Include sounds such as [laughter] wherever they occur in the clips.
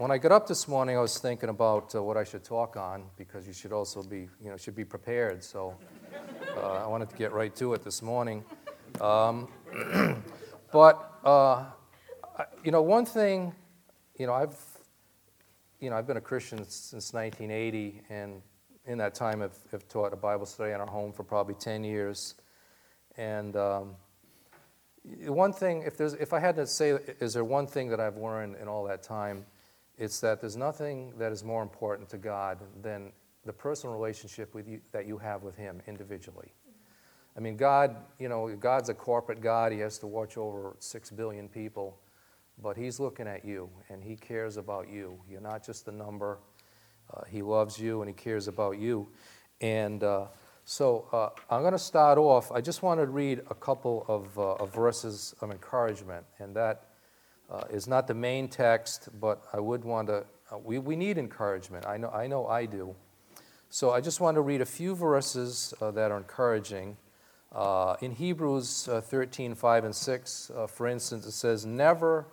when I got up this morning, I was thinking about uh, what I should talk on because you should also be, you know, should be prepared. So uh, I wanted to get right to it this morning. Um, [clears throat] but uh, you know, one thing, you know, I've, you know, I've been a Christian since 1980, and in that time, I've, I've taught a Bible study in our home for probably 10 years. And um, one thing, if, there's, if I had to say, is there one thing that I've learned in all that time, it's that there's nothing that is more important to God than the personal relationship you, that you have with Him individually. I mean, God, you know, God's a corporate God. He has to watch over six billion people, but He's looking at you and He cares about you. You're not just a number. Uh, he loves you and He cares about you. And uh, so uh, I'm going to start off. I just want to read a couple of, uh, of verses of encouragement, and that uh, is not the main text, but I would want to. Uh, we, we need encouragement. I know, I know I do. So I just want to read a few verses uh, that are encouraging. Uh, in Hebrews 13, 5 and 6, for instance, it says, Never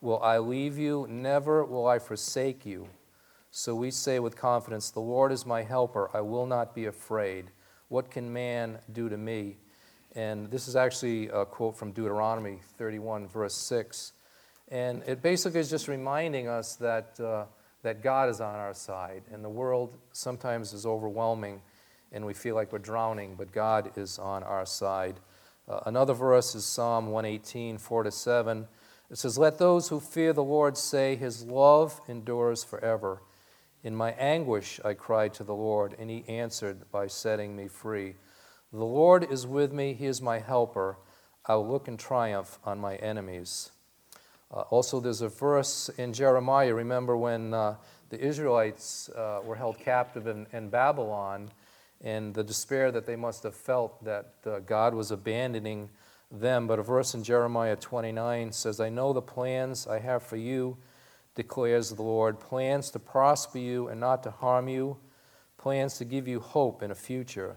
will I leave you, never will I forsake you. So we say with confidence, The Lord is my helper, I will not be afraid. What can man do to me? And this is actually a quote from Deuteronomy 31, verse 6. And it basically is just reminding us that, uh, that God is on our side. And the world sometimes is overwhelming and we feel like we're drowning, but God is on our side. Uh, another verse is Psalm 118, 4 to 7. It says, Let those who fear the Lord say, His love endures forever. In my anguish I cried to the Lord, and he answered by setting me free. The Lord is with me, he is my helper. I will look in triumph on my enemies. Uh, also, there's a verse in Jeremiah. Remember when uh, the Israelites uh, were held captive in, in, Babylon and the despair that they must have felt that uh, God was abandoning them. But a verse in Jeremiah 29 says, I know the plans I have for you declares the Lord, plans to prosper you and not to harm you, plans to give you hope in a future.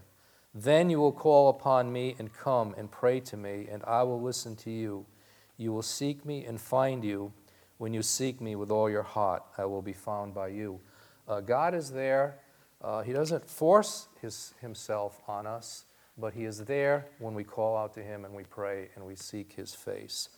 Then you will call upon me and come and pray to me, and I will listen to you. You will seek me and find you. When you seek me with all your heart, I will be found by you. Uh, God is there. Uh, he doesn't force his, himself on us, but He is there when we call out to Him and we pray and we seek His face.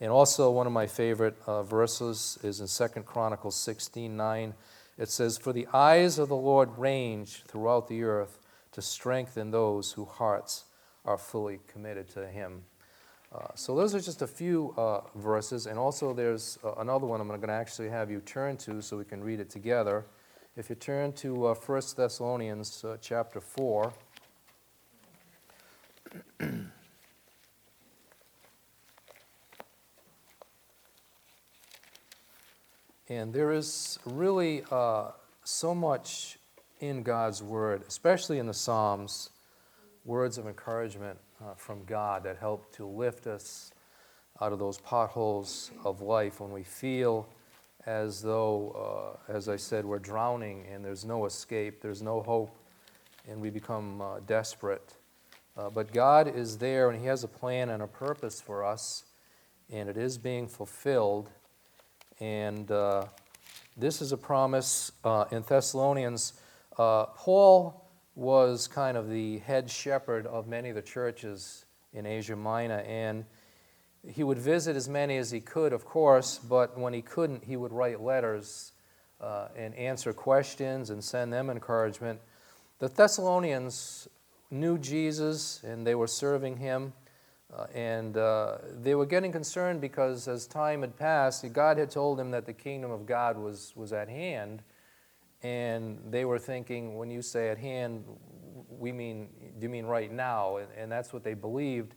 And also, one of my favorite uh, verses is in 2 Chronicles 16 9. It says, For the eyes of the Lord range throughout the earth to strengthen those whose hearts are fully committed to Him. Uh, so, those are just a few uh, verses. And also, there's uh, another one I'm going to actually have you turn to so we can read it together. If you turn to uh, 1 Thessalonians uh, chapter 4. [clears throat] And there is really uh, so much in God's Word, especially in the Psalms, words of encouragement uh, from God that help to lift us out of those potholes of life when we feel as though, uh, as I said, we're drowning and there's no escape, there's no hope, and we become uh, desperate. Uh, but God is there and He has a plan and a purpose for us, and it is being fulfilled. And uh, this is a promise uh, in Thessalonians. Uh, Paul was kind of the head shepherd of many of the churches in Asia Minor, and he would visit as many as he could, of course, but when he couldn't, he would write letters uh, and answer questions and send them encouragement. The Thessalonians knew Jesus and they were serving him. Uh, and uh, they were getting concerned because as time had passed, God had told them that the kingdom of God was, was at hand. And they were thinking, when you say at hand, we mean, do you mean right now? And, and that's what they believed.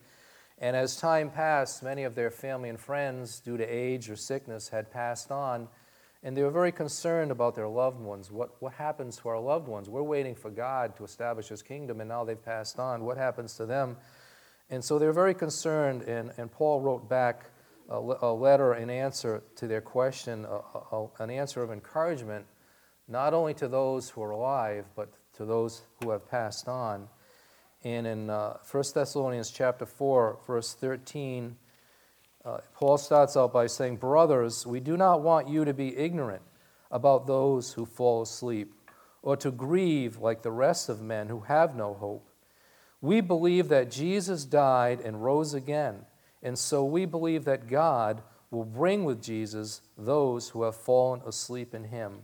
And as time passed, many of their family and friends, due to age or sickness, had passed on. And they were very concerned about their loved ones. What, what happens to our loved ones? We're waiting for God to establish His kingdom, and now they've passed on. What happens to them? And so they're very concerned, and, and Paul wrote back a, a letter in answer to their question, a, a, an answer of encouragement, not only to those who are alive, but to those who have passed on. And in uh, 1 Thessalonians chapter 4, verse 13, uh, Paul starts out by saying, Brothers, we do not want you to be ignorant about those who fall asleep, or to grieve like the rest of men who have no hope. We believe that Jesus died and rose again, and so we believe that God will bring with Jesus those who have fallen asleep in him.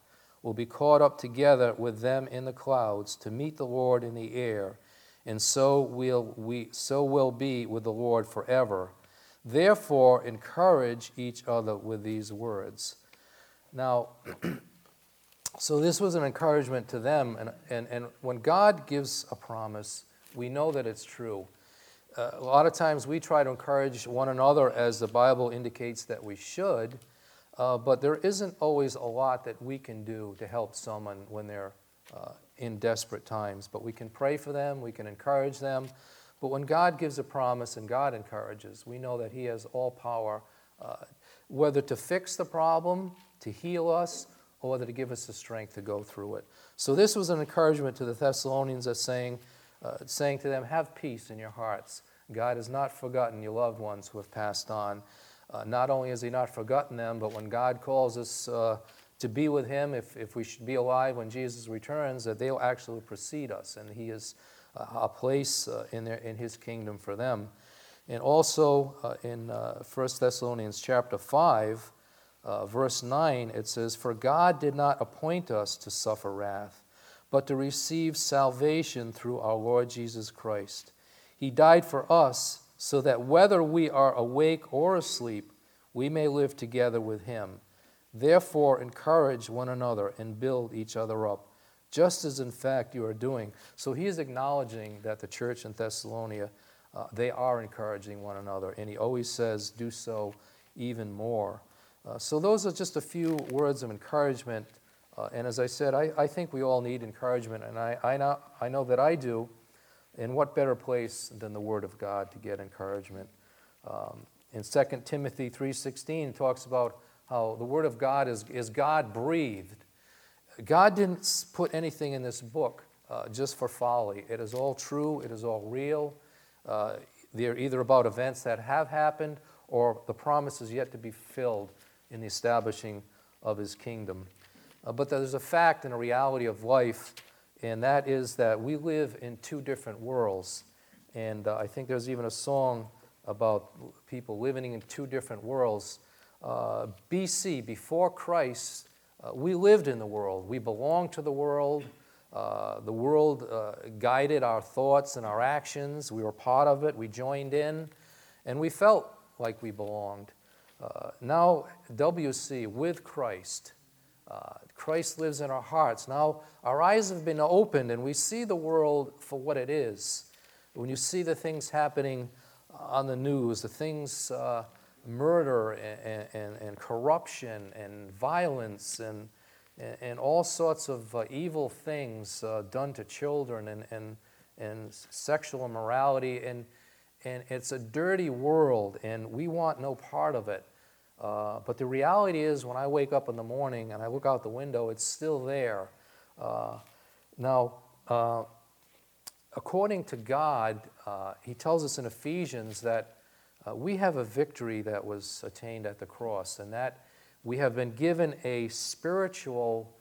will be caught up together with them in the clouds to meet the Lord in the air, and so will we so will be with the Lord forever. Therefore, encourage each other with these words. Now, [clears throat] so this was an encouragement to them. And, and, and when God gives a promise, we know that it's true. Uh, a lot of times we try to encourage one another as the Bible indicates that we should, uh, but there isn't always a lot that we can do to help someone when they're uh, in desperate times. But we can pray for them, we can encourage them. But when God gives a promise and God encourages, we know that He has all power, uh, whether to fix the problem, to heal us, or whether to give us the strength to go through it. So this was an encouragement to the Thessalonians as saying, uh, saying to them, Have peace in your hearts. God has not forgotten your loved ones who have passed on. Uh, not only has He not forgotten them, but when God calls us uh, to be with Him, if, if we should be alive when Jesus returns, that they'll actually precede us, and He is uh, a place uh, in, their, in His kingdom for them. And also uh, in 1 Thessalonians chapter 5, uh, verse 9, it says, For God did not appoint us to suffer wrath, but to receive salvation through our Lord Jesus Christ. He died for us so that whether we are awake or asleep, we may live together with him. Therefore, encourage one another and build each other up, just as in fact you are doing. So he is acknowledging that the church in Thessalonica, uh, they are encouraging one another, and he always says, do so even more. Uh, so, those are just a few words of encouragement. Uh, and as I said, I, I, think we all need encouragement, and I, I, know, I know that I do. In what better place than the Word of God to get encouragement? Um, in 2 Timothy 3.16, talks about how the Word of God is, is God breathed. God didn't put anything in this book uh, just for folly. It is all true, it is all real. Uh, they're either about events that have happened or the promises yet to be filled in the establishing of his kingdom. Uh, but there's a fact and a reality of life, and that is that we live in two different worlds. And uh, I think there's even a song about people living in two different worlds. Uh, BC, before Christ, uh, we lived in the world. We belonged to the world. Uh, the world uh, guided our thoughts and our actions. We were part of it. We joined in, and we felt like we belonged. Uh, now, WC with Christ. Uh, Christ lives in our hearts. Now, our eyes have been opened and we see the world for what it is. When you see the things happening on the news, the things, uh, murder and, and, and, corruption and violence and, and, all sorts of uh, evil things uh, done to children and, and, and sexual immorality, and, and it's a dirty world, and we want no part of it. Uh, but the reality is, when I wake up in the morning and I look out the window, it's still there. Uh, now, uh, according to God, uh, He tells us in Ephesians that uh, we have a victory that was attained at the cross, and that we have been given a spiritual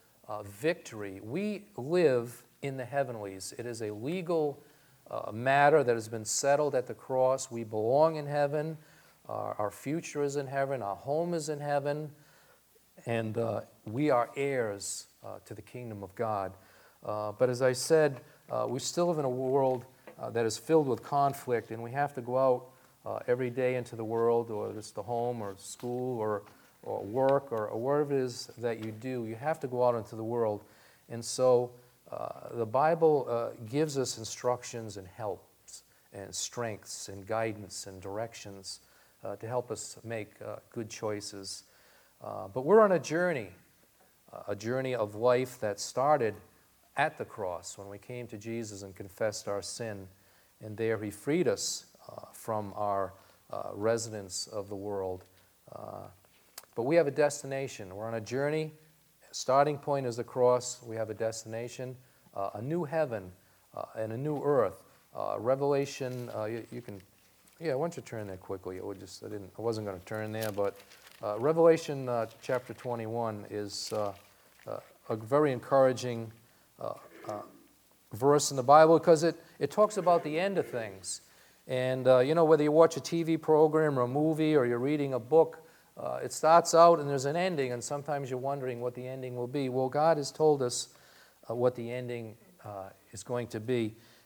victory. We live in the heavenlies, it is a legal matter that has been settled at the cross. We belong in heaven. Our, our future is in heaven, our home is in heaven, and uh, we are heirs uh, to the kingdom of God. Uh, but as I said, uh, we still live in a world uh, that is filled with conflict, and we have to go out uh, every day into the world, or it's the home, or school, or, or work, or, or wherever it is that you do. You have to go out into the world. And so the Bible gives us instructions and helps and strengths and guidance and directions uh, to help us make uh, good choices. Uh, but we're on a journey, a journey of life that started at the cross when we came to Jesus and confessed our sin. And there he freed us uh, from our uh, residence of the world. Uh, but we have a destination. We're on a journey. Starting point is the cross. We have a destination, uh, a new heaven uh, and a new earth. Uh, Revelation, you, you, can, yeah, why don't you turn there quickly? I, would just, I, didn't, I wasn't going to turn there, but Revelation chapter 21 is a very encouraging verse in the Bible because it, it talks about the end of things. And, uh, you know, whether you watch a TV program or a movie or you're reading a book, uh, it starts out and there's an ending, and sometimes you're wondering what the ending will be. Well, God has told us uh, what the ending uh, is going to be.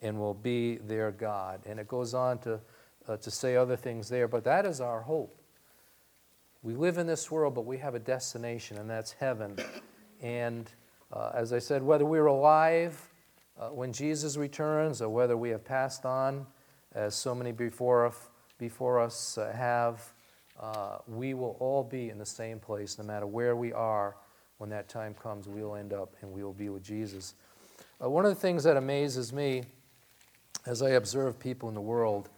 and will be their God. And it goes on to, uh, to say other things there, but that is our hope. We live in this world, but we have a destination, and that's heaven. And uh, as I said, whether we're alive uh, when Jesus returns or whether we have passed on, as so many before, before us uh, have, uh, we will all be in the same place no matter where we are. When that time comes, we will end up and we will be with Jesus. Uh, one of the things that amazes me as I observe people in the world,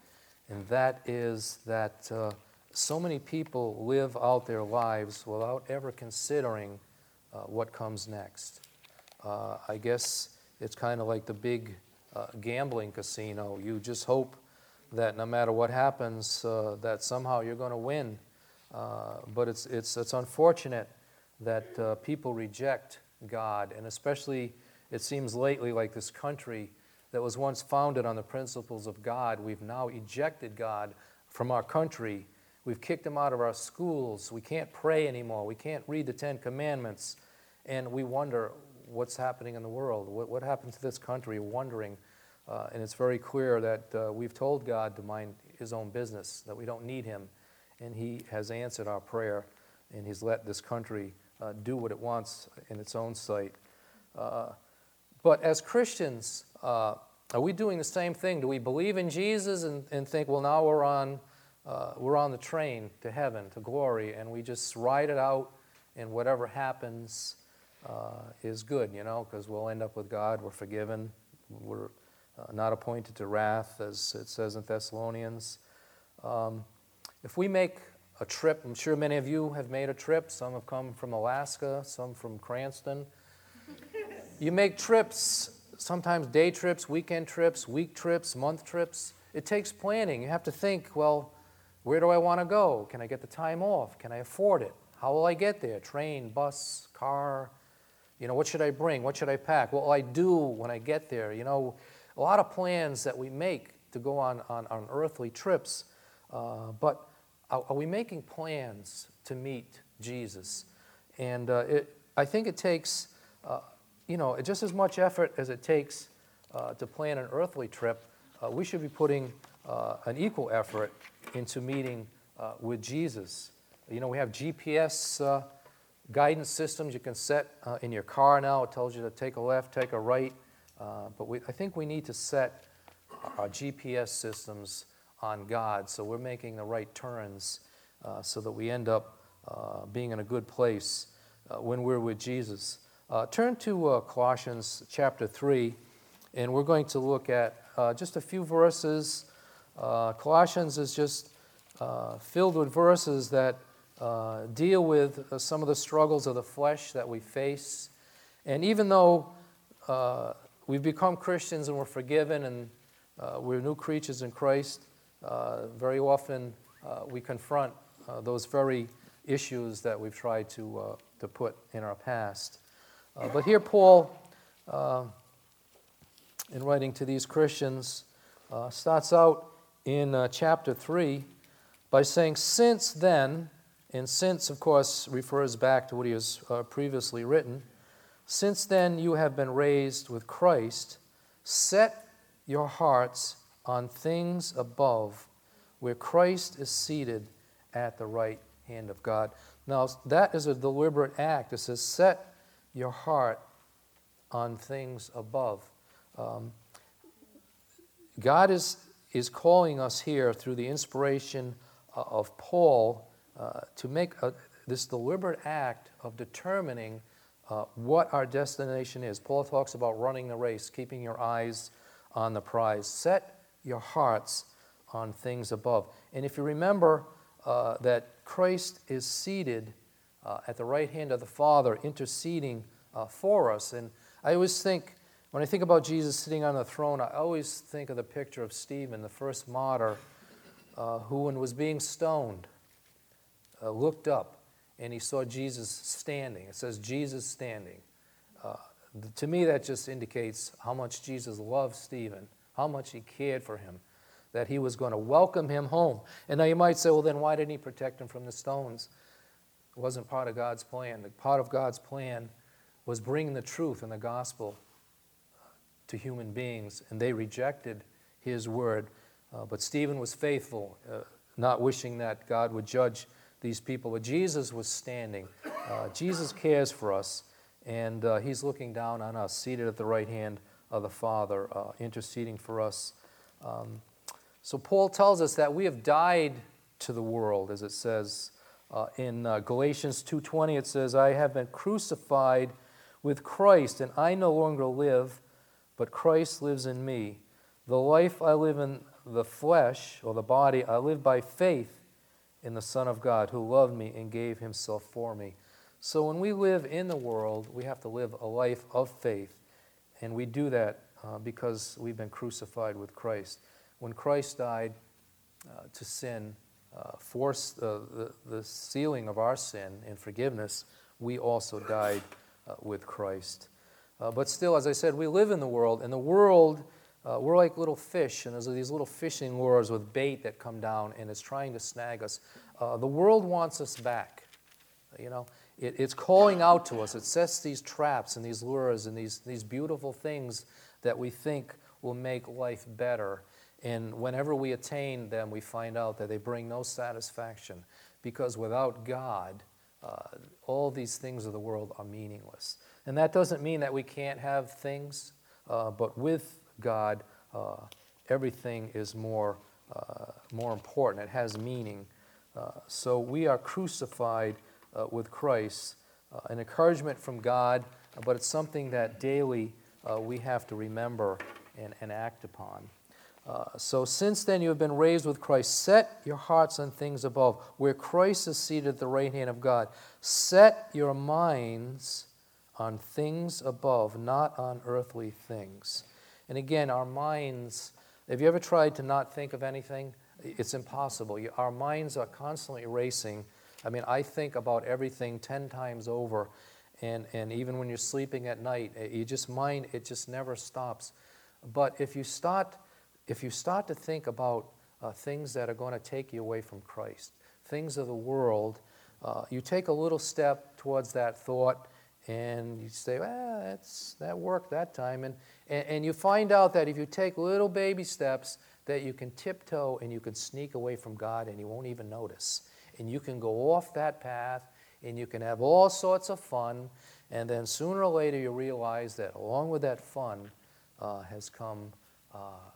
and that is that uh, so many people live out their lives without ever considering uh, what comes next. Uh, I guess it's kind of like the big gambling casino. You just hope that no matter what happens, uh, that somehow you're going to win. Uh, but it's, it's, it's unfortunate that uh, people reject God, and especially it seems lately like this country that was once founded on the principles of God, we've now ejected God from our country. We've kicked him out of our schools. We can't pray anymore. We can't read the Ten Commandments. And we wonder what's happening in the world. What, what happened to this country? Wondering uh, and it's very clear that uh, we've told God to mind his own business, that we don't need him. And he has answered our prayer, and he's let this country uh, do what it wants in its own sight. Uh, but as Christians, uh, are we doing the same thing? Do we believe in Jesus and, and think, well, now we're on, uh, we're on the train to heaven, to glory, and we just ride it out, and whatever happens is good, you know, because we'll end up with God, we're forgiven, we're uh, not appointed to wrath, as it says in Thessalonians. Um, if we make a trip, I'm sure many of you have made a trip. Some have come from Alaska, some from Cranston. You make trips, sometimes day trips, weekend trips, week trips, month trips. It takes planning. You have to think, well, where do I want to go? Can I get the time off? Can I afford it? How will I get there? Train, bus, car? You know, what should I bring? What should I pack? What will I do when I get there? You know, a lot of plans that we make to go on, on, on earthly trips, uh, but are, are, we making plans to meet Jesus? And uh, it, I think it takes, uh, you know, just as much effort as it takes uh, to plan an earthly trip, uh, we should be putting uh, an equal effort into meeting with Jesus. You know, we have GPS guidance systems you can set in your car now. It tells you to take a left, take a right. Uh, but we, I think we need to set our GPS systems on God so we're making the right turns uh, so that we end up uh, being in a good place uh, when we're with Jesus. Uh, turn to Colossians chapter 3, and we're going to look at just a few verses. Colossians is just filled with verses that deal with some of the struggles of the flesh that we face. And even though we've become Christians and we're forgiven and uh, we're new creatures in Christ, uh, very often uh, we confront uh, those very issues that we've tried to, uh, to put in our past. Uh, but here, Paul, in writing to these Christians, starts out in chapter 3 by saying, Since then, and since, of course, refers back to what he has uh, previously written, since then you have been raised with Christ, set your hearts on things above, where Christ is seated at the right hand of God. Now, that is a deliberate act. It says, set your heart on things above. Um, God is, is calling us here through the inspiration uh, of Paul uh, to make a, this deliberate act of determining uh, what our destination is. Paul talks about running the race, keeping your eyes on the prize. Set your hearts on things above. And if you remember uh, that Christ is seated uh, at the right hand of the Father, interceding uh, for us. And I always think, when I think about Jesus sitting on the throne, I always think of the picture of Stephen, the first martyr, uh, who, when was being stoned, uh, looked up and he saw Jesus standing. It says Jesus standing. Uh, to me, that just indicates how much Jesus loved Stephen, how much he cared for him, that he was going to welcome him home. And now you might say, well, then why didn't he protect him from the stones? Wasn't part of God's plan. The part of God's plan was bringing the truth and the gospel to human beings, and they rejected his word. Uh, but Stephen was faithful, uh, not wishing that God would judge these people. But Jesus was standing. Uh, Jesus cares for us, and uh, he's looking down on us, seated at the right hand of the Father, uh, interceding for us. Um, so Paul tells us that we have died to the world, as it says uh, in uh, Galatians 2:20. It says, "I have been crucified with Christ, and I no longer live, but Christ lives in me. The life I live in the flesh or the body, I live by faith." in the Son of God who loved me and gave himself for me. So when we live in the world, we have to live a life of faith. And we do that uh, because we've been crucified with Christ. When Christ died uh, to sin, uh, forced uh, the, the sealing of our sin and forgiveness, we also died uh, with Christ. Uh, but still, as I said, we live in the world, and the world we're like little fish, and there's these little fishing lures with bait that come down, and it's trying to snag us. The world wants us back. You know, it, it's calling out to us. It sets these traps and these lures and these, these beautiful things that we think will make life better. And whenever we attain them, we find out that they bring no satisfaction because without God, uh, all these things of the world are meaningless. And that doesn't mean that we can't have things, uh, but with God, uh, everything is more, uh, more important. It has meaning. Uh, so we are crucified uh, with Christ, an encouragement from God, but it's something that daily we have to remember and, and act upon. Uh, so, since then you have been raised with Christ, set your hearts on things above, where Christ is seated at the right hand of God. Set your minds on things above, not on earthly things. And again, our minds, have you ever tried to not think of anything? It's impossible. Our minds are constantly racing. I mean, I think about everything 10 times over. And, and even when you're sleeping at night, eh, you just mind, it just never stops. But if you start, if you start to think about uh, things that are going to take you away from Christ, things of the world, uh, you take a little step towards that thought and you say, well, that's, that worked that time. And, and, and you find out that if you take little baby steps, that you can tiptoe and you can sneak away from God and you won't even notice. And you can go off that path and you can have all sorts of fun. And then sooner or later you realize that along with that fun uh, has come uh,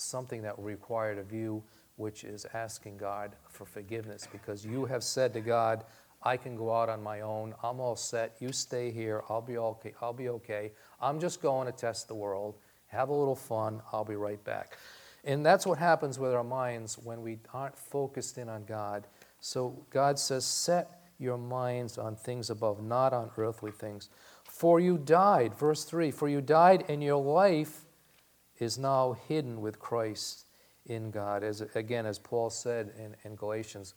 something that required of you, which is asking God for forgiveness because you have said to God, I can go out on my own. I'm all set. You stay here. I'll be okay. I'll be okay. I'm just going to test the world, have a little fun. I'll be right back. And that's what happens with our minds when we aren't focused in on God. So God says, Set your minds on things above, not on earthly things. For you died, verse 3 For you died, and your life is now hidden with Christ in God. As, again, as Paul said in, in Galatians,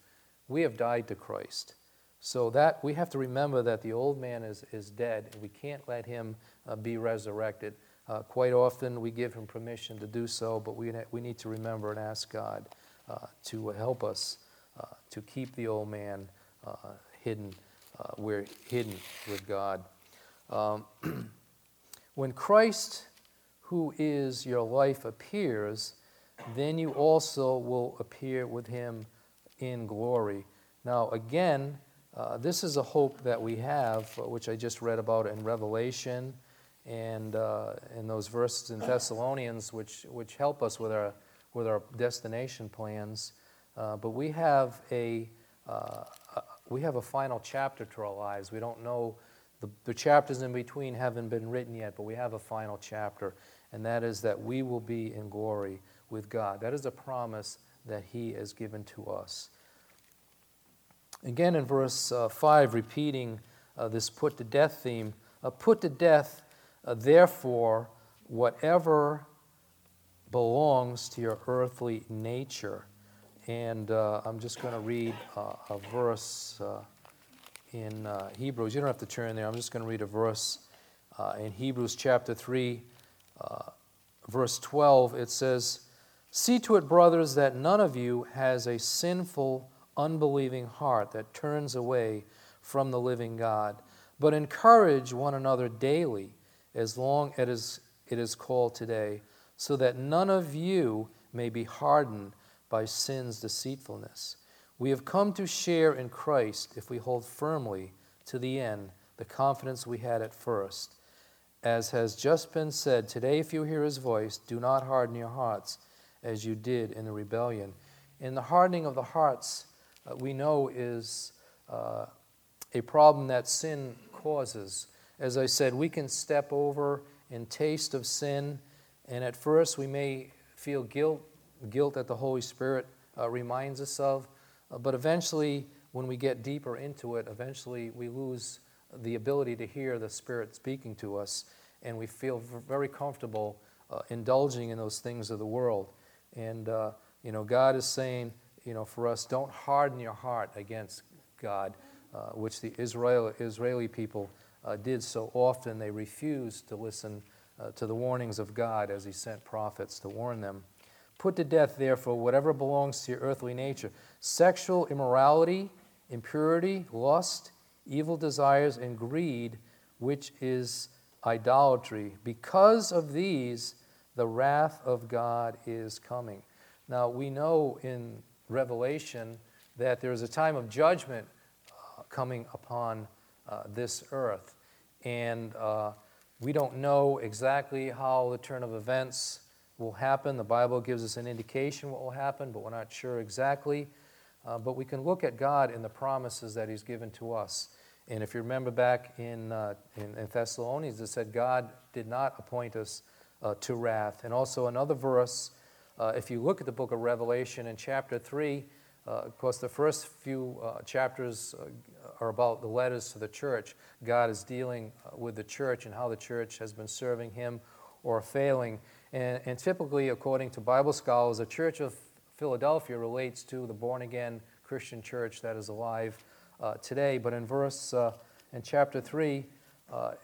we have died to Christ. So that we have to remember that the old man is, is dead, and we can't let him uh, be resurrected. Uh, quite often we give him permission to do so, but we, we need to remember and ask God uh, to help us uh, to keep the old man uh, hidden, uh, we're hidden with God. Um, [clears throat] when Christ, who is your life, appears, then you also will appear with him in glory. Now, again, uh, this is a hope that we have, uh, which I just read about in Revelation and uh, in those verses in Thessalonians, which, which help us with our, with our destination plans. Uh, but we have a, uh, we have a final chapter to our lives. We don't know, the, the chapters in between haven't been written yet, but we have a final chapter, and that is that we will be in glory with God. That is a promise that He has given to us. Again, in verse uh, 5, repeating uh, this put to death theme, uh, put to death, uh, therefore, whatever belongs to your earthly nature. And uh, I'm just going to read uh, a verse in Hebrews. You don't have to turn there. I'm just going to read a verse in Hebrews chapter 3, verse 12. It says, See to it, brothers, that none of you has a sinful unbelieving heart that turns away from the living God. But encourage one another daily, as long as it is called today, so that none of you may be hardened by sin's deceitfulness. We have come to share in Christ if we hold firmly to the end the confidence we had at first. As has just been said, today, if you hear his voice, do not harden your hearts as you did in the rebellion. In the hardening of the hearts, uh, we know is uh, a problem that sin causes. As I said, we can step over and taste of sin, and at first we may feel guilt, guilt that the Holy Spirit uh, reminds us of, uh, but eventually, when we get deeper into it, eventually we lose the ability to hear the Spirit speaking to us, and we feel very comfortable uh, indulging in those things of the world. And, uh, you know, God is saying, you know, for us, don't harden your heart against God, uh, which the Israel, Israeli people uh, did so often. They refused to listen uh, to the warnings of God as He sent prophets to warn them. Put to death, therefore, whatever belongs to your earthly nature sexual immorality, impurity, lust, evil desires, and greed, which is idolatry. Because of these, the wrath of God is coming. Now, we know in Revelation that there is a time of judgment uh, coming upon uh, this earth. And uh, we don't know exactly how the turn of events will happen. The Bible gives us an indication what will happen, but we're not sure exactly. Uh, but we can look at God in the promises that He's given to us. And if you remember back in, uh, in, in, Thessalonians, it said God did not appoint us uh, to wrath. And also another verse uh, if you look at the book of Revelation in chapter 3, uh, of course, the first few uh, chapters are about the letters to the church. God is dealing with the church and how the church has been serving Him or failing. And, and typically, according to Bible scholars, a Church of Philadelphia relates to the born again Christian church that is alive uh, today. But in verse, in chapter 3,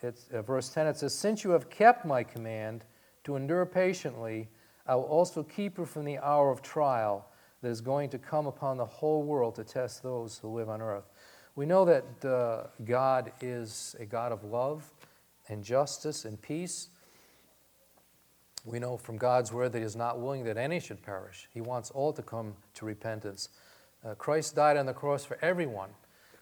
it's, verse 10, it says, Since you have kept my command to endure patiently, I will also keep you from the hour of trial that is going to come upon the whole world to test those who live on earth. We know that uh, God is a God of love and justice and peace. We know from God's word that He is not willing that any should perish. He wants all to come to repentance. Uh, Christ died on the cross for everyone.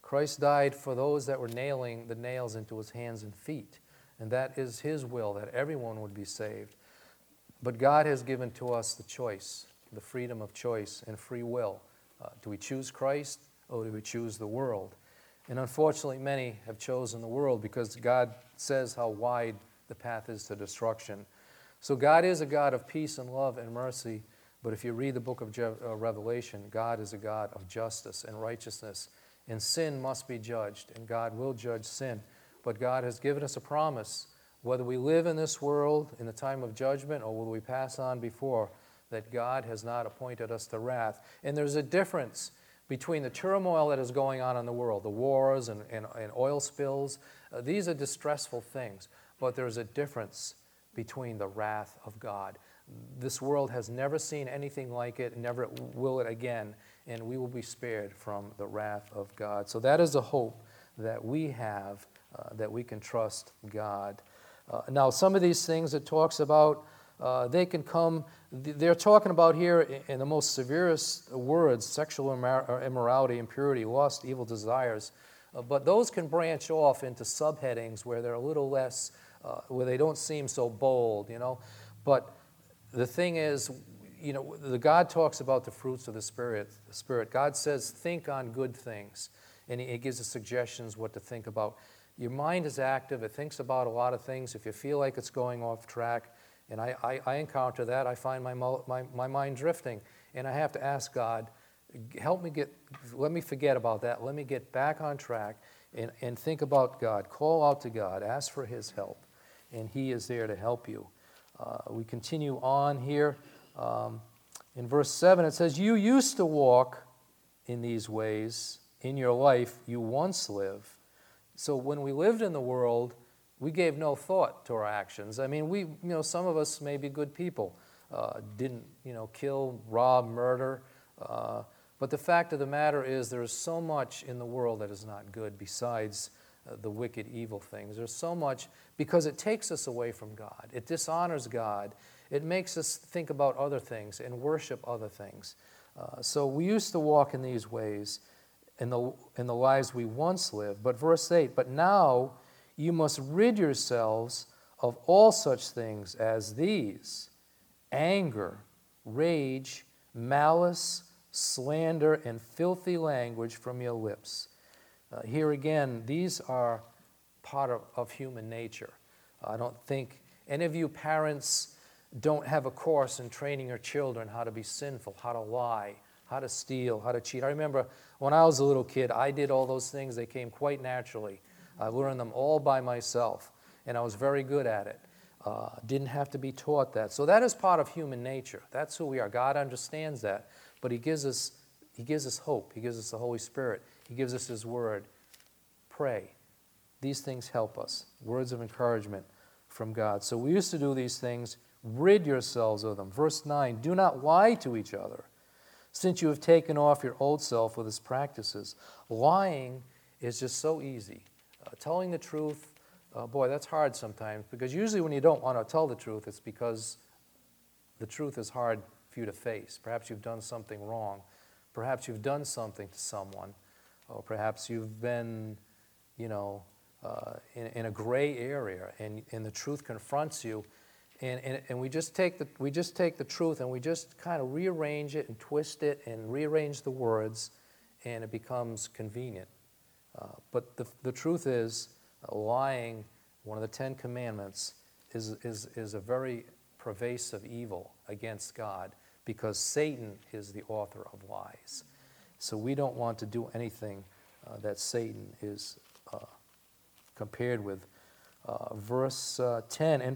Christ died for those that were nailing the nails into His hands and feet. And that is His will, that everyone would be saved. But God has given to us the choice, the freedom of choice and free will. Uh, do we choose Christ or do we choose the world? And unfortunately, many have chosen the world because God says how wide the path is to destruction. So God is a God of peace and love and mercy. But if you read the book of uh, Revelation, God is a God of justice and righteousness. And sin must be judged, and God will judge sin. But God has given us a promise whether we live in this world in the time of judgment or will we pass on before, that God has not appointed us to wrath. And there's a difference between the turmoil that is going on in the world, the wars and, and, and oil spills. Uh, these are distressful things, but there's a difference between the wrath of God. This world has never seen anything like it, never will it again. and we will be spared from the wrath of God. So that is a hope that we have, uh, that we can trust God. Uh, now, some of these things it talks about, uh, they can come, they're talking about here in the most severest words sexual immorality, impurity, lust, evil desires. Uh, but those can branch off into subheadings where they're a little less, uh, where they don't seem so bold, you know. But the thing is, you know, the God talks about the fruits of the Spirit. The Spirit. God says, think on good things. And He gives us suggestions what to think about. Your mind is active, it thinks about a lot of things. If you feel like it's going off track, and I, I, I encounter that, I find my, my, my mind drifting. And I have to ask God, help me get, let me forget about that. Let me get back on track and, and think about God. Call out to God, ask for His help, and He is there to help you. Uh, we continue on here. Um, in verse 7, it says, You used to walk in these ways in your life you once lived. So when we lived in the world, we gave no thought to our actions. I mean, we, you know, some of us may be good people, uh, didn't, you know, kill, rob, murder. Uh, but the fact of the matter is, there is so much in the world that is not good besides the wicked, evil things. There's so much because it takes us away from God, it dishonors God, it makes us think about other things and worship other things. Uh, so we used to walk in these ways in the, in the lives we once lived. But verse 8, but now you must rid yourselves of all such things as these anger, rage, malice slander, and filthy language from your lips. Uh, here again, these are part of, of human nature. I don't think any of you parents don't have a course in training your children how to be sinful, how to lie, how to steal, how to cheat. I remember when I was a little kid, I did all those things. They came quite naturally. I learned them all by myself, and I was very good at it. Uh, didn't have to be taught that. So that is part of human nature. That's who we are. God understands that. But he gives us he gives us hope. He gives us the Holy Spirit. He gives us his word. Pray. These things help us. Words of encouragement from God. So we used to do these things. Rid yourselves of them. Verse 9 Do not lie to each other, since you have taken off your old self with its practices. Lying is just so easy. Uh, telling the truth, uh, boy, that's hard sometimes because usually when you don't want to tell the truth, it's because the truth is hard for you to face. Perhaps you've done something wrong. Perhaps you've done something to someone. Or perhaps you've been, you know, uh, in, in, a gray area and, and the truth confronts you. And, and, and we, just take the, we just take the truth and we just kind of rearrange it and twist it and rearrange the words, and it becomes convenient. Uh, but the, the truth is, uh, lying, one of the Ten Commandments, is, is, is a very pervasive evil against God because Satan is the author of lies. So we don't want to do anything uh, that Satan is uh, compared with. Uh, verse uh, 10 and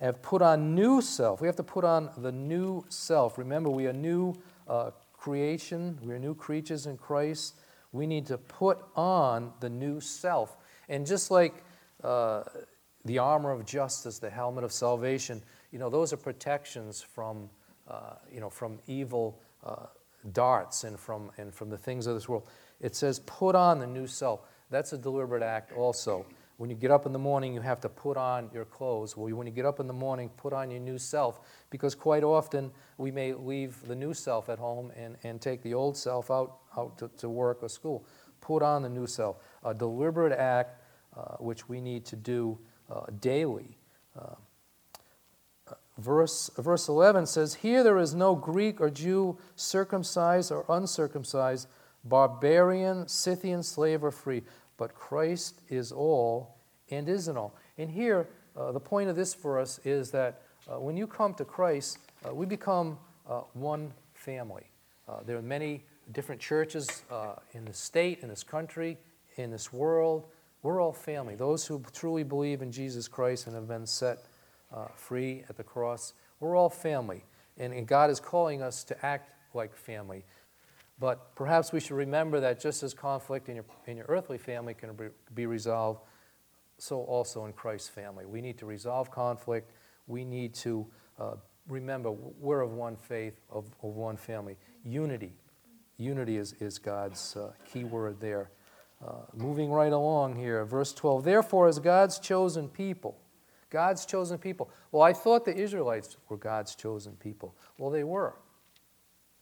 have put on new self. We have to put on the new self. Remember, we are new uh, creation, we are new creatures in Christ. We need to put on the new self. And just like uh, the armor of justice, the helmet of salvation, you know, those are protections from you know, from evil darts and from, and from the things of this world. It says, put on the new self. That's a deliberate act also. When you get up in the morning, you have to put on your clothes. Well, when you get up in the morning, put on your new self, because quite often we may leave the new self at home and, and take the old self out, out to, to work or school. Put on the new self. A deliberate act uh, which we need to do uh, daily. Uh, Verse, verse 11 says, Here there is no Greek or Jew, circumcised or uncircumcised, barbarian, Scythian, slave or free, but Christ is all and is in all. And here, uh, the point of this for us is that uh, when you come to Christ, uh, we become uh, one family. Uh, there are many different churches uh, in the state, in this country, in this world. We're all family. Those who truly believe in Jesus Christ and have been set uh, free at the cross. We're all family, and, and God is calling us to act like family. But perhaps we should remember that just as conflict in your, in your earthly family can be, be resolved, so also in Christ's family. We need to resolve conflict. We need to uh, remember we're of one faith, of, of one family. Unity. unity is, is God's uh, key word there. Uh, moving right along here, verse 12. Therefore, as God's chosen people, God's chosen people. Well, I thought the Israelites were God's chosen people. Well, they were.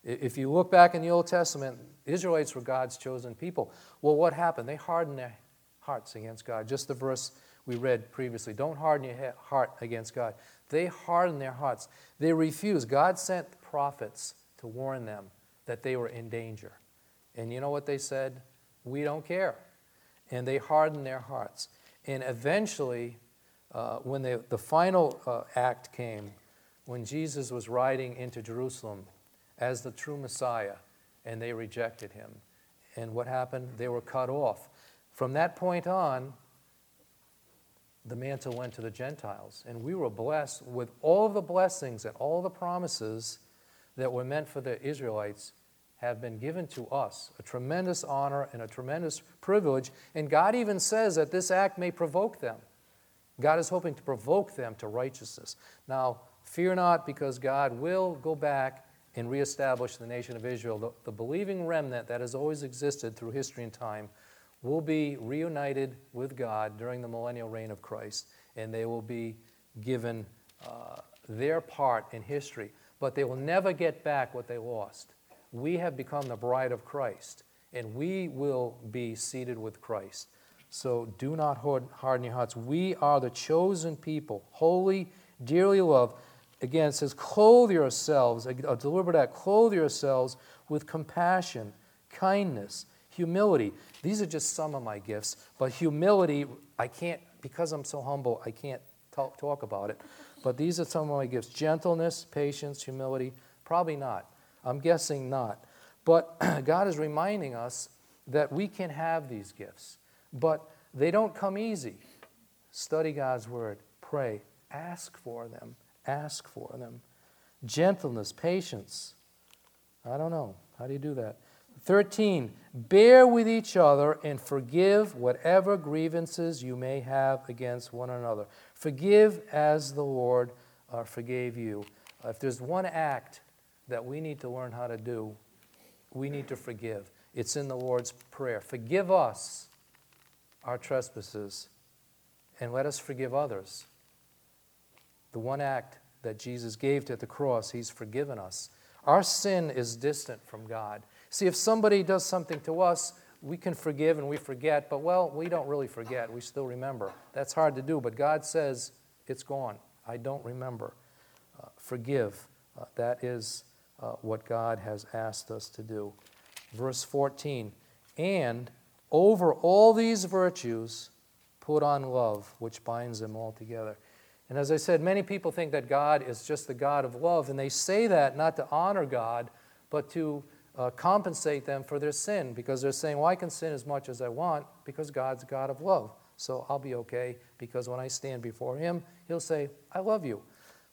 If you look back in the Old Testament, Israelites were God's chosen people. Well, what happened? They hardened their hearts against God. Just the verse we read previously. Don't harden your heart against God. They hardened their hearts. They refused. God sent prophets to warn them that they were in danger. And you know what they said? We don't care. And they hardened their hearts. And eventually, uh, when they, the final uh, act came, when Jesus was riding into Jerusalem as the true Messiah, and they rejected him. And what happened? They were cut off. From that point on, the mantle went to the Gentiles. And we were blessed with all the blessings and all the promises that were meant for the Israelites have been given to us. A tremendous honor and a tremendous privilege. And God even says that this act may provoke them. God is hoping to provoke them to righteousness. Now, fear not, because God will go back and reestablish the nation of Israel. The, the believing remnant that has always existed through history and time will be reunited with God during the millennial reign of Christ, and they will be given uh, their part in history. But they will never get back what they lost. We have become the bride of Christ, and we will be seated with Christ. So do not harden your hearts. We are the chosen people, holy, dearly loved. Again, it says, clothe yourselves, a deliberate act, clothe yourselves with compassion, kindness, humility. These are just some of my gifts, but humility, I can't, because I'm so humble, I can't talk, talk about it. But these are some of my gifts gentleness, patience, humility. Probably not. I'm guessing not. But [clears throat] God is reminding us that we can have these gifts, but they don't come easy. Study God's word, pray, ask for them, ask for them. Gentleness, patience. I don't know. How do you do that? 13, bear with each other and forgive whatever grievances you may have against one another. Forgive as the Lord uh, forgave you. Uh, if there's one act that we need to learn how to do, we need to forgive. It's in the Lord's Prayer. Forgive us our trespasses and let us forgive others. The one act that Jesus gave to the cross, He's forgiven us. Our sin is distant from God. See, if somebody does something to us, we can forgive and we forget, but well, we don't really forget. We still remember. That's hard to do, but God says, it's gone. I don't remember. Uh, forgive. Uh, that is uh, what God has asked us to do. Verse 14, and over all these virtues, put on love, which binds them all together. And as I said, many people think that God is just the God of love, and they say that not to honor God, but to uh, compensate them for their sin because they're saying, Well, I can sin as much as I want because God's God of love. So I'll be okay because when I stand before Him, He'll say, I love you.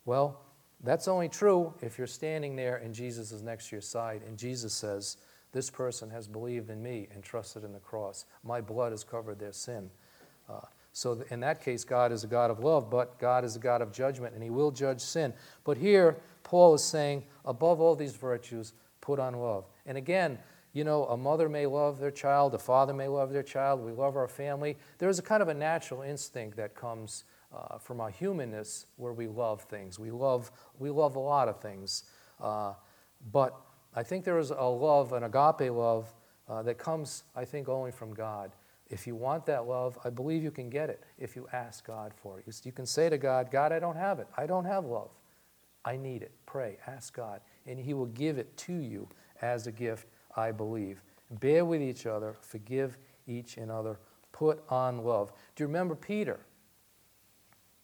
Well, that's only true if you're standing there and Jesus is next to your side and Jesus says, This person has believed in me and trusted in the cross. My blood has covered their sin. Uh, so, in that case, God is a God of love, but God is a God of judgment, and He will judge sin. But here, Paul is saying, above all these virtues, put on love. And again, you know, a mother may love their child, a father may love their child, we love our family. There's a kind of a natural instinct that comes uh, from our humanness where we love things. We love, we love a lot of things. Uh, but I think there is a love, an agape love, uh, that comes, I think, only from God. If you want that love, I believe you can get it if you ask God for it. You can say to God, God, I don't have it. I don't have love. I need it. Pray, ask God, and He will give it to you as a gift, I believe. Bear with each other, forgive each another, put on love. Do you remember Peter?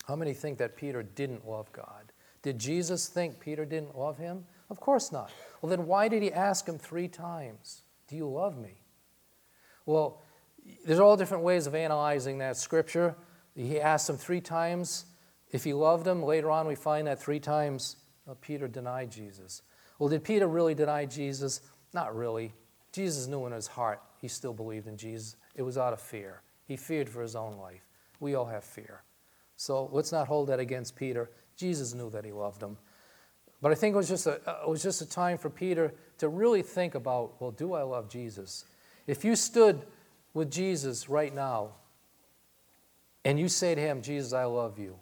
How many think that Peter didn't love God? Did Jesus think Peter didn't love him? Of course not. Well, then why did he ask him three times, Do you love me? Well, there's all different ways of analyzing that scripture. He asked him three times if he loved him. Later on, we find that three times uh, Peter denied Jesus. Well, did Peter really deny Jesus? Not really. Jesus knew in his heart he still believed in Jesus. It was out of fear. He feared for his own life. We all have fear. So let's not hold that against Peter. Jesus knew that he loved him. But I think it was just a, uh, it was just a time for Peter to really think about well, do I love Jesus? If you stood with Jesus right now and you say to him, Jesus, I love you,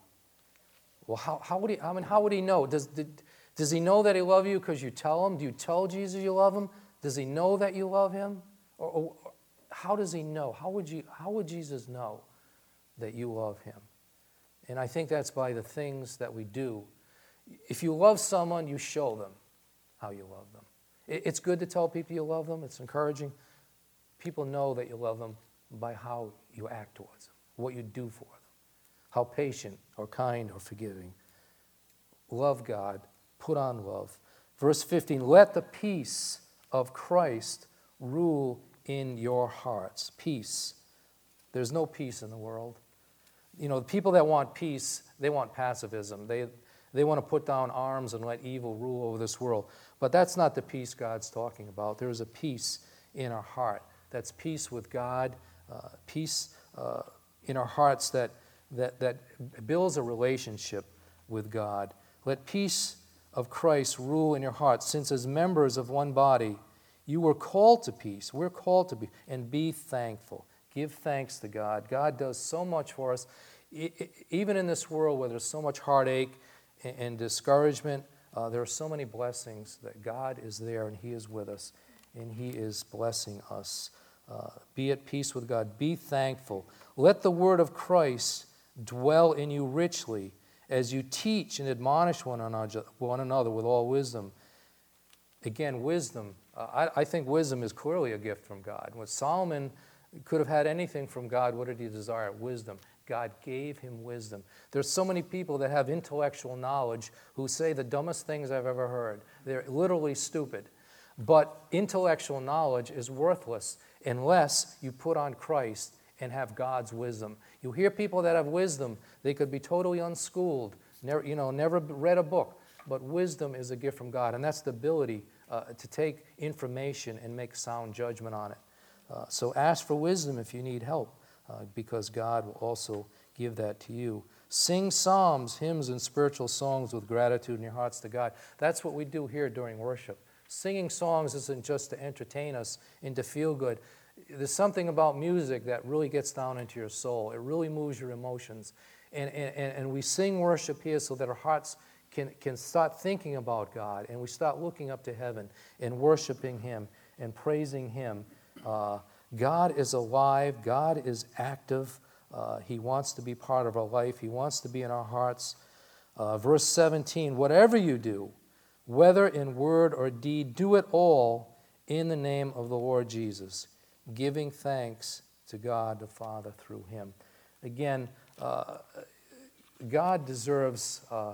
well, how, how, would, he, I mean, how would he know? Does, did, does he know that he loves you because you tell him? Do you tell Jesus you love him? Does he know that you love him? Or, or, how does he know? How would, you, how would Jesus know that you love him? And I think that's by the things that we do. If you love someone, you show them how you love them. It's good to tell people you love them, it's encouraging. People know that you love them by how you act towards them, what you do for them, how patient or kind or forgiving. Love God, put on love. Verse 15 let the peace of Christ rule in your hearts. Peace. There's no peace in the world. You know, the people that want peace, they want pacifism. They, they want to put down arms and let evil rule over this world. But that's not the peace God's talking about. There is a peace in our heart. That's peace with God, uh, peace uh, in our hearts that, that, that builds a relationship with God. Let peace of Christ rule in your hearts, since as members of one body, you were called to peace. We're called to be, and be thankful. Give thanks to God. God does so much for us. Even in this world where there's so much heartache and discouragement, uh, there are so many blessings that God is there and He is with us and He is blessing us. Uh, be at peace with God. Be thankful. Let the word of Christ dwell in you richly as you teach and admonish one another, one another with all wisdom. Again, wisdom uh, I, I, think wisdom is clearly a gift from God. When Solomon could have had anything from God, what did he desire? Wisdom. God gave him wisdom. There's so many people that have intellectual knowledge who say the dumbest things I've ever heard. They're literally stupid. But intellectual knowledge is worthless unless you put on Christ and have God's wisdom. You hear people that have wisdom, they could be totally unschooled, never, you know, never read a book, but wisdom is a gift from God, and that's the ability uh, to take information and make sound judgment on it. Uh, so ask for wisdom if you need help, uh, because God will also give that to you. Sing psalms, hymns, and spiritual songs with gratitude in your hearts to God. That's what we do here during worship. Singing songs isn't just to entertain us and to feel good. There's something about music that really gets down into your soul. It really moves your emotions. And, and, and we sing worship here so that our hearts can, can start thinking about God and we start looking up to heaven and worshiping Him and praising Him. Uh, God is alive, God is active. Uh, he wants to be part of our life, He wants to be in our hearts. Uh, verse 17 whatever you do, whether in word or deed, do it all in the name of the Lord Jesus, giving thanks to God the Father through Him. Again, uh, God deserves uh,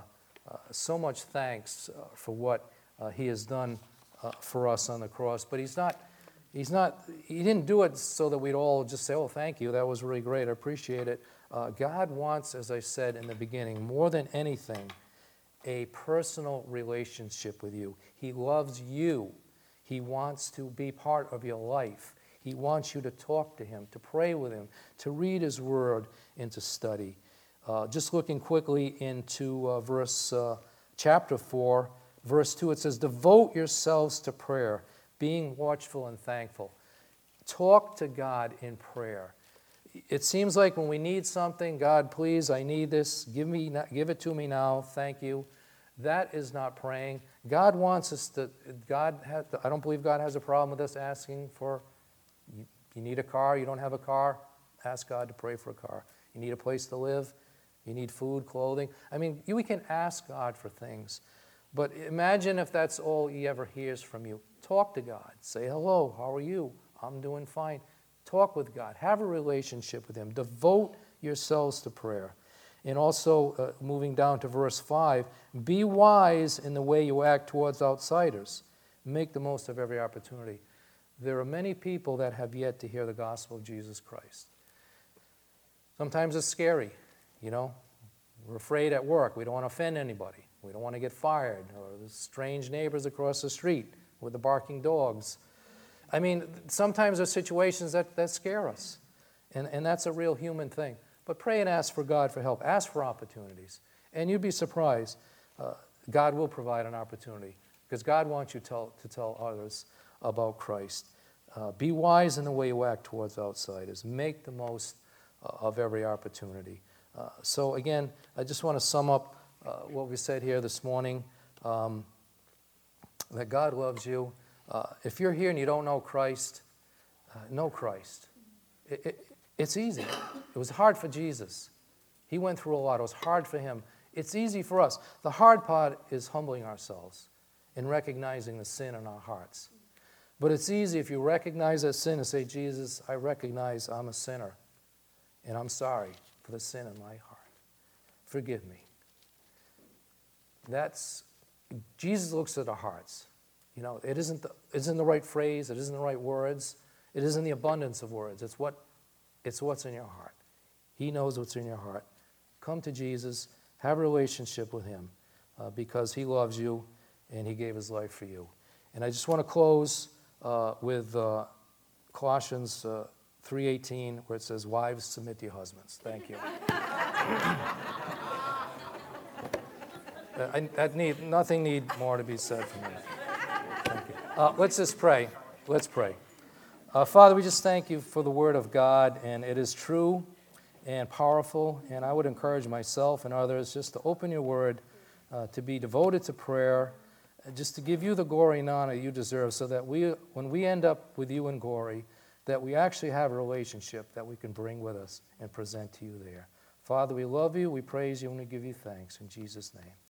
uh, so much thanks uh, for what he has done for us on the cross. But he's not, he's not, he didn't do it so that we'd all just say, oh, thank you, that was really great, I appreciate it. God wants, as I said in the beginning, more than anything, a personal relationship with you. He loves you. He wants to be part of your life. He wants you to talk to Him, to pray with Him, to read His Word, and to study. Uh, just looking quickly into uh, verse uh, chapter 4, verse 2, it says, Devote yourselves to prayer, being watchful and thankful. Talk to God in prayer. It seems like when we need something, God, please, I need this, give, me, give it to me now, thank you. That is not praying. God wants us to, God, has, I don't believe God has a problem with us asking for, you, you need a car, you don't have a car, ask God to pray for a car. You need a place to live, you need food, clothing. I mean, we can ask God for things. But imagine if that's all He ever hears from you. Talk to God. Say, hello, how are you? I'm doing fine. Talk with God. Have a relationship with Him. Devote yourselves to prayer. And also, uh, moving down to verse 5, be wise in the way you act towards outsiders. Make the most of every opportunity. There are many people that have yet to hear the gospel of Jesus Christ. Sometimes it's scary. You know, we're afraid at work. We don't want to offend anybody. We don't want to get fired. Or the strange neighbors across the street with the barking dogs. I mean, sometimes there's situations that, that scare us. And, and that's a real human thing. But pray and ask for God for help. Ask for opportunities. And you'd be surprised. Uh, God will provide an opportunity because God wants you to tell, to tell others about Christ. Uh, be wise in the way you act towards outsiders. Make the most uh, of every opportunity. Uh, so, again, I just want to sum up uh, what we said here this morning um, that God loves you. Uh, if you're here and you don't know Christ, uh, know Christ. It, it, it's easy. It was hard for Jesus. He went through a lot. It was hard for him. It's easy for us. The hard part is humbling ourselves and recognizing the sin in our hearts. But it's easy if you recognize that sin and say, Jesus, I recognize I'm a sinner and I'm sorry for the sin in my heart. Forgive me. That's, Jesus looks at our hearts. You know, it isn't the, it isn't the right phrase, it isn't the right words, it isn't the abundance of words. It's, what, it's what's in your heart. He knows what's in your heart. Come to Jesus, have a relationship with Him uh, because He loves you and He gave His life for you. And I just want to close uh, with uh, Colossians uh, 3:18, where it says, "Wives, submit to your husbands." Thank you. [laughs] I, that need, nothing need more to be said for me. Uh, let's just pray. Let's pray. Uh, Father, we just thank you for the Word of God, and it is true and powerful. And I would encourage myself and others just to open your Word, uh, to be devoted to prayer, just to give you the glory and honor you deserve, so that we, when we end up with you in glory, that we actually have a relationship that we can bring with us and present to you there. Father, we love you, we praise you, and we give you thanks. In Jesus' name.